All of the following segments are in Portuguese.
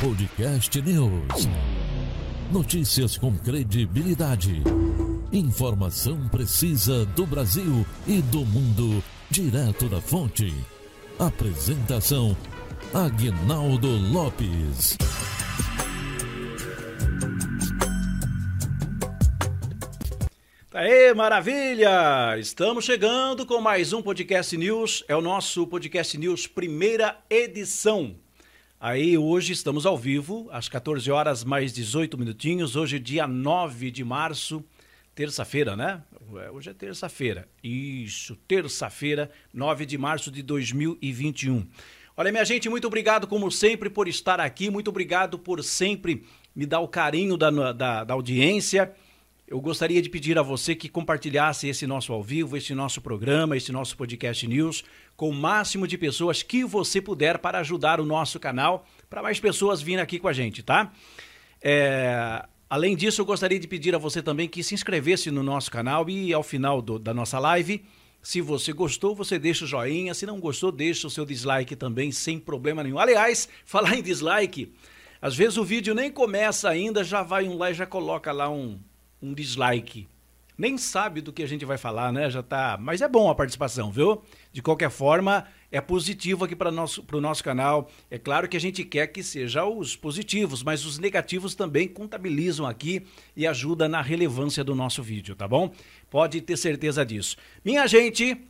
Podcast News. Notícias com credibilidade. Informação precisa do Brasil e do mundo, direto da fonte. Apresentação: Agnaldo Lopes. Aê, maravilha! Estamos chegando com mais um Podcast News. É o nosso Podcast News primeira edição. Aí hoje estamos ao vivo, às 14 horas mais 18 minutinhos. Hoje, dia 9 de março, terça-feira, né? Hoje é terça-feira. Isso, terça-feira, 9 de março de 2021. Olha, minha gente, muito obrigado, como sempre, por estar aqui. Muito obrigado por sempre me dar o carinho da, da, da audiência eu gostaria de pedir a você que compartilhasse esse nosso ao vivo, esse nosso programa, esse nosso podcast news com o máximo de pessoas que você puder para ajudar o nosso canal, para mais pessoas virem aqui com a gente, tá? É, além disso, eu gostaria de pedir a você também que se inscrevesse no nosso canal e ao final do, da nossa live, se você gostou, você deixa o joinha, se não gostou, deixa o seu dislike também, sem problema nenhum. Aliás, falar em dislike, às vezes o vídeo nem começa ainda, já vai um lá e já coloca lá um um dislike. Nem sabe do que a gente vai falar, né? Já tá. Mas é bom a participação, viu? De qualquer forma, é positivo aqui para o nosso, nosso canal. É claro que a gente quer que seja os positivos, mas os negativos também contabilizam aqui e ajudam na relevância do nosso vídeo, tá bom? Pode ter certeza disso. Minha gente,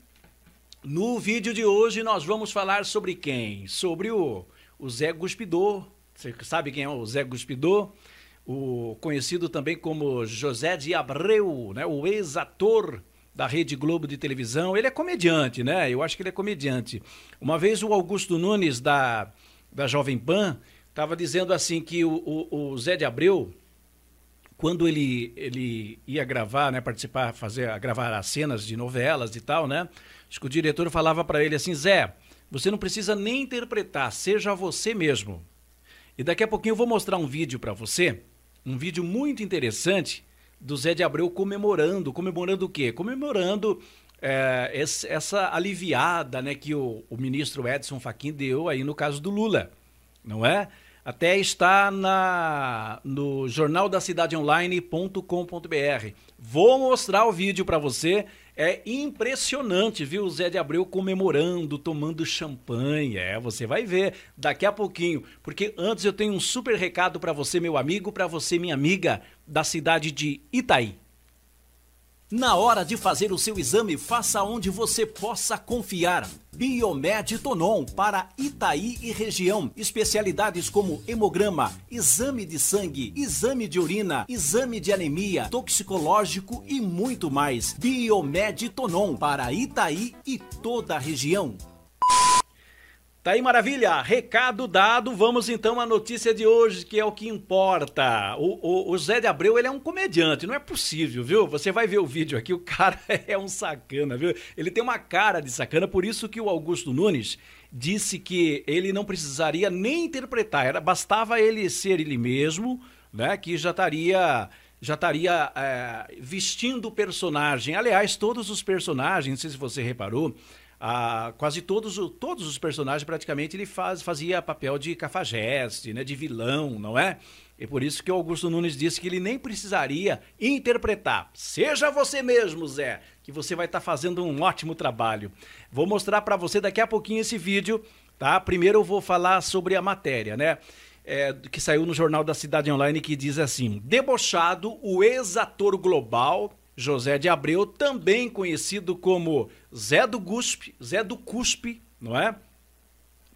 no vídeo de hoje nós vamos falar sobre quem? Sobre o, o Zé Guspidor. Você sabe quem é o Zé Guspidor? O conhecido também como José de Abreu, né, o ex-ator da Rede Globo de televisão. Ele é comediante, né? Eu acho que ele é comediante. Uma vez o Augusto Nunes, da, da Jovem Pan, estava dizendo assim que o, o, o, Zé de Abreu, quando ele, ele ia gravar, né, participar, fazer, gravar as cenas de novelas e tal, né? Acho que o diretor falava para ele assim, Zé, você não precisa nem interpretar, seja você mesmo. E daqui a pouquinho eu vou mostrar um vídeo para você um vídeo muito interessante do Zé de Abreu comemorando. Comemorando o quê? Comemorando é, essa aliviada né, que o, o, ministro Edson Fachin deu aí no caso do Lula, não é? Até está na, no jornal da cidade. Vou mostrar o vídeo para você é impressionante, viu? O Zé de Abreu comemorando, tomando champanhe. É, você vai ver daqui a pouquinho. Porque antes eu tenho um super recado para você, meu amigo, para você, minha amiga, da cidade de Itaí. Na hora de fazer o seu exame, faça onde você possa confiar. Biomed Tonon para Itaí e região. Especialidades como hemograma, exame de sangue, exame de urina, exame de anemia, toxicológico e muito mais. Biomed Tonon para Itaí e toda a região. Tá aí, maravilha! Recado dado, vamos então à notícia de hoje, que é o que importa. O, o, o, Zé de Abreu, ele é um comediante, não é possível, viu? Você vai ver o vídeo aqui, o cara é um sacana, viu? Ele tem uma cara de sacana, por isso que o Augusto Nunes disse que ele não precisaria nem interpretar, era, bastava ele ser ele mesmo, né? Que já estaria já estaria é, vestindo o personagem. Aliás, todos os personagens, não sei se você reparou, quase todos, todos os personagens praticamente ele faz, fazia papel de cafajeste, né, de vilão, não é? E por isso que o Augusto Nunes disse que ele nem precisaria interpretar. Seja você mesmo, Zé, que você vai estar tá fazendo um ótimo trabalho. Vou mostrar para você daqui a pouquinho esse vídeo, tá? Primeiro eu vou falar sobre a matéria, né? É, que saiu no Jornal da Cidade Online que diz assim: Debochado, o ex-ator global José de Abreu, também conhecido como Zé do Guspe, Zé do Cuspe, não é?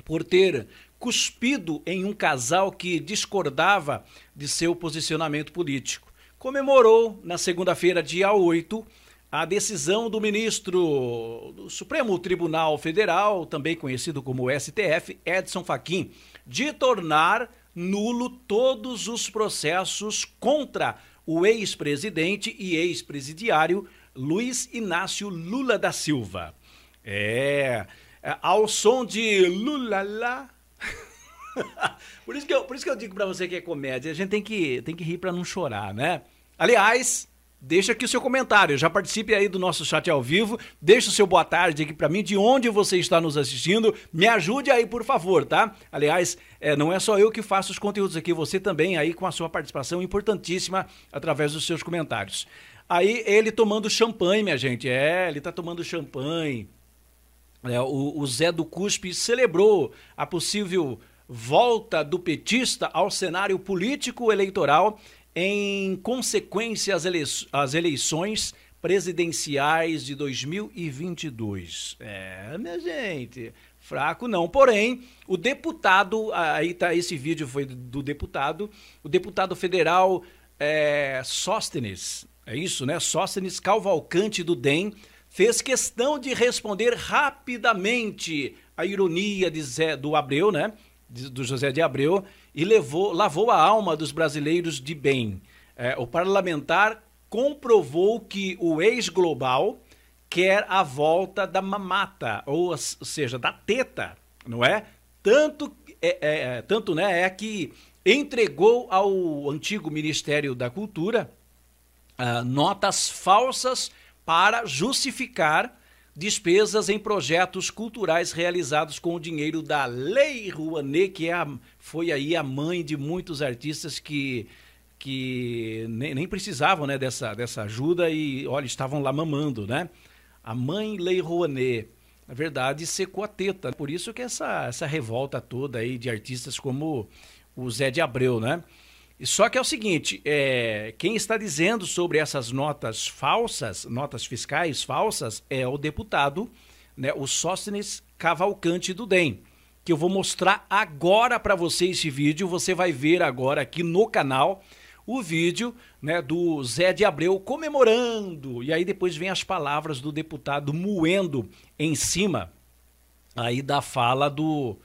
Por ter cuspido em um casal que discordava de seu posicionamento político. Comemorou na segunda-feira, dia 8, a decisão do ministro do Supremo Tribunal Federal, também conhecido como STF, Edson Fachin, de tornar nulo todos os processos contra o ex-presidente e ex-presidiário Luiz Inácio Lula da Silva. É, é ao som de Lula lá. por, isso que eu, por isso que eu digo para você que é comédia, a gente tem que, tem que rir para não chorar, né? Aliás, deixa aqui o seu comentário. Já participe aí do nosso chat ao vivo. Deixa o seu boa tarde aqui para mim, de onde você está nos assistindo. Me ajude aí, por favor, tá? Aliás, é, não é só eu que faço os conteúdos aqui, você também aí com a sua participação importantíssima através dos seus comentários. Aí ele tomando champanhe, minha gente. É, ele tá tomando champanhe. É, o, o Zé do Cuspe celebrou a possível volta do petista ao cenário político eleitoral em consequência às, ele às eleições presidenciais de 2022. É, minha gente, fraco não. Porém, o deputado, aí tá, esse vídeo foi do deputado, o deputado federal é, Sóstenes, é isso, né? Sóstenes Calvalcante do DEM, fez questão de responder rapidamente a ironia de Zé, do Abreu, né? Do José de Abreu, e levou, lavou a alma dos brasileiros de bem. É, o parlamentar comprovou que o ex-global quer a volta da mamata, ou, ou seja, da teta, não é? Tanto, é, é, é, tanto né, é que entregou ao antigo Ministério da Cultura uh, notas falsas para justificar despesas em projetos culturais realizados com o dinheiro da Lei Rouanet, que é a, foi aí a mãe de muitos artistas que, que nem, nem, precisavam né, dessa, dessa ajuda e, olha, estavam lá mamando, né? A mãe Lei Rouanet, na verdade, secou a teta. Por isso que essa, essa revolta toda aí de artistas como o Zé de Abreu, né? Só que é o seguinte, é, quem está dizendo sobre essas notas falsas, notas fiscais falsas, é o deputado, né, o Sóstenes Cavalcante do DEM, que eu vou mostrar agora para você esse vídeo. Você vai ver agora aqui no canal o vídeo né, do Zé de Abreu comemorando. E aí depois vem as palavras do deputado moendo em cima aí da fala do,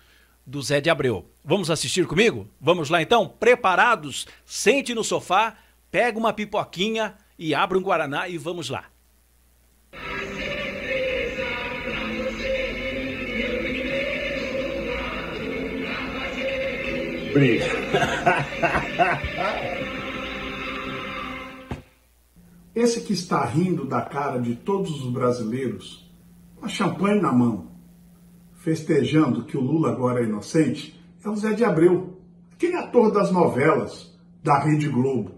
do Zé de Abreu. Vamos assistir comigo? Vamos lá então? Preparados? Sente no sofá, pega uma pipoquinha e abra um guaraná e vamos lá. Esse que está rindo da cara de todos os brasileiros, com a champanhe na mão, festejando que o Lula agora é inocente, é o Zé de Abreu, aquele ator das novelas da Rede Globo.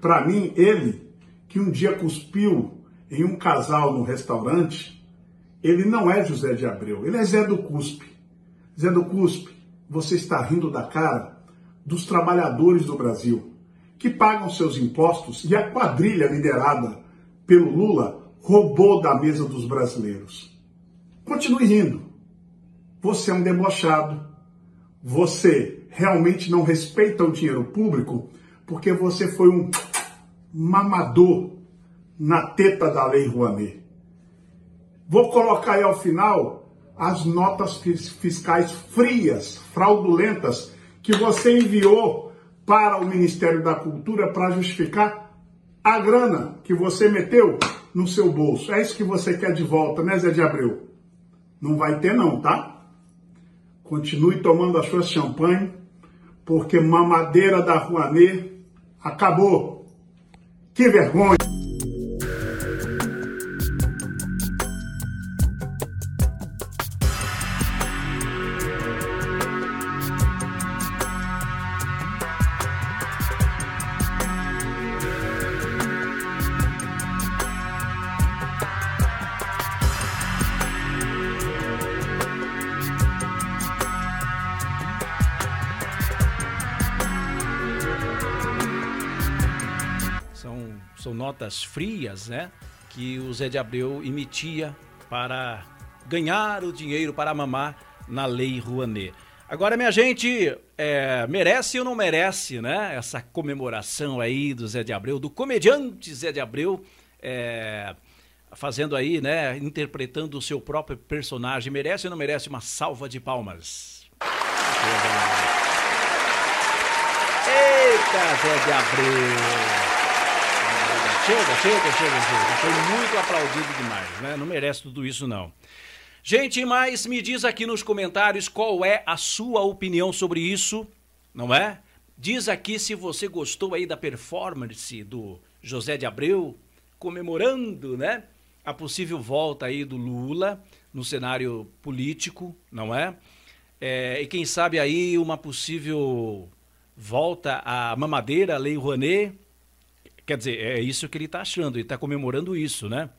Para mim, ele, que um dia cuspiu em um casal no restaurante, ele não é José de Abreu, ele é Zé do Cuspe. Zé do Cuspe, você está rindo da cara dos trabalhadores do Brasil, que pagam seus impostos e a quadrilha liderada pelo Lula roubou da mesa dos brasileiros. Continue rindo. Você é um debochado. Você realmente não respeita o dinheiro público porque você foi um mamador na teta da Lei Rouanet. Vou colocar aí ao final as notas fiscais frias, fraudulentas, que você enviou para o Ministério da Cultura para justificar a grana que você meteu no seu bolso. É isso que você quer de volta, né, Zé de Abreu? Não vai ter não, tá? Continue tomando a sua champanhe, porque mamadeira da Rouanet acabou. Que vergonha! Notas frias, né? Que o Zé de Abreu emitia para ganhar o dinheiro para mamar na Lei Rouanet. Agora, minha gente, é, merece ou não merece, né? Essa comemoração aí do Zé de Abreu, do comediante Zé de Abreu, é, fazendo aí, né? Interpretando o seu próprio personagem. Merece ou não merece uma salva de palmas? Eita, Zé de Abreu! Chega, chega, chega, chega. Foi muito aplaudido demais, né? Não merece tudo isso, não. Gente, mas me diz aqui nos comentários qual é a sua opinião sobre isso, não é? Diz aqui se você gostou aí da performance do José de Abreu, comemorando, né? A possível volta aí do Lula no cenário político, não é? é e quem sabe aí uma possível volta à mamadeira, Lei Rouanet. Quer dizer, é isso que ele está achando, ele está comemorando isso, né?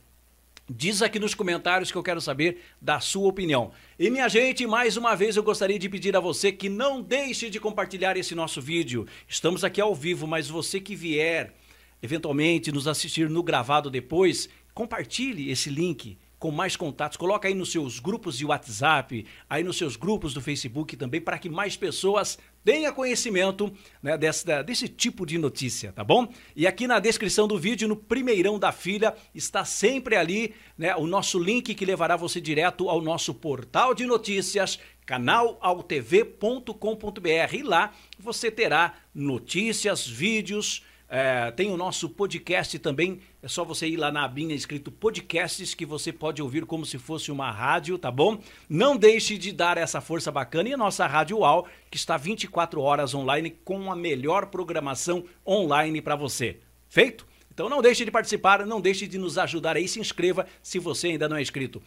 Diz aqui nos comentários que eu quero saber da sua opinião. E minha gente, mais uma vez eu gostaria de pedir a você que não deixe de compartilhar esse nosso vídeo. Estamos aqui ao vivo, mas você que vier eventualmente nos assistir no gravado depois, compartilhe esse link com mais contatos. Coloca aí nos seus grupos de WhatsApp, aí nos seus grupos do Facebook também, para que mais pessoas tenham conhecimento né, desse, tipo de notícia, tá bom? E aqui na descrição do vídeo, no primeirão da filha, está sempre ali né, o nosso link que levará você direto ao nosso portal de notícias, canaltv.com.br. E lá você terá notícias, vídeos, é, tem o nosso podcast também. É só você ir lá na abinha escrito podcasts que você pode ouvir como se fosse uma rádio, tá bom? Não deixe de dar essa força bacana e a nossa Rádio UAU, que está 24 horas online com a melhor programação online para você. Feito? Então não deixe de participar, não deixe de nos ajudar aí, se inscreva se você ainda não é inscrito.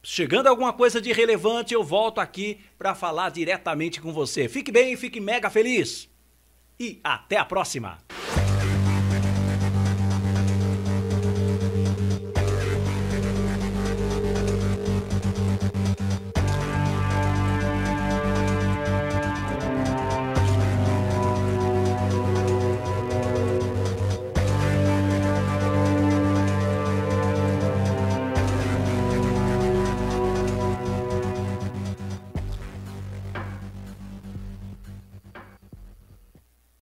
Chegando alguma coisa de relevante, eu volto aqui para falar diretamente com você. Fique bem, fique mega feliz. E até a próxima.